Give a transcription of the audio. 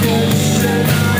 Christian.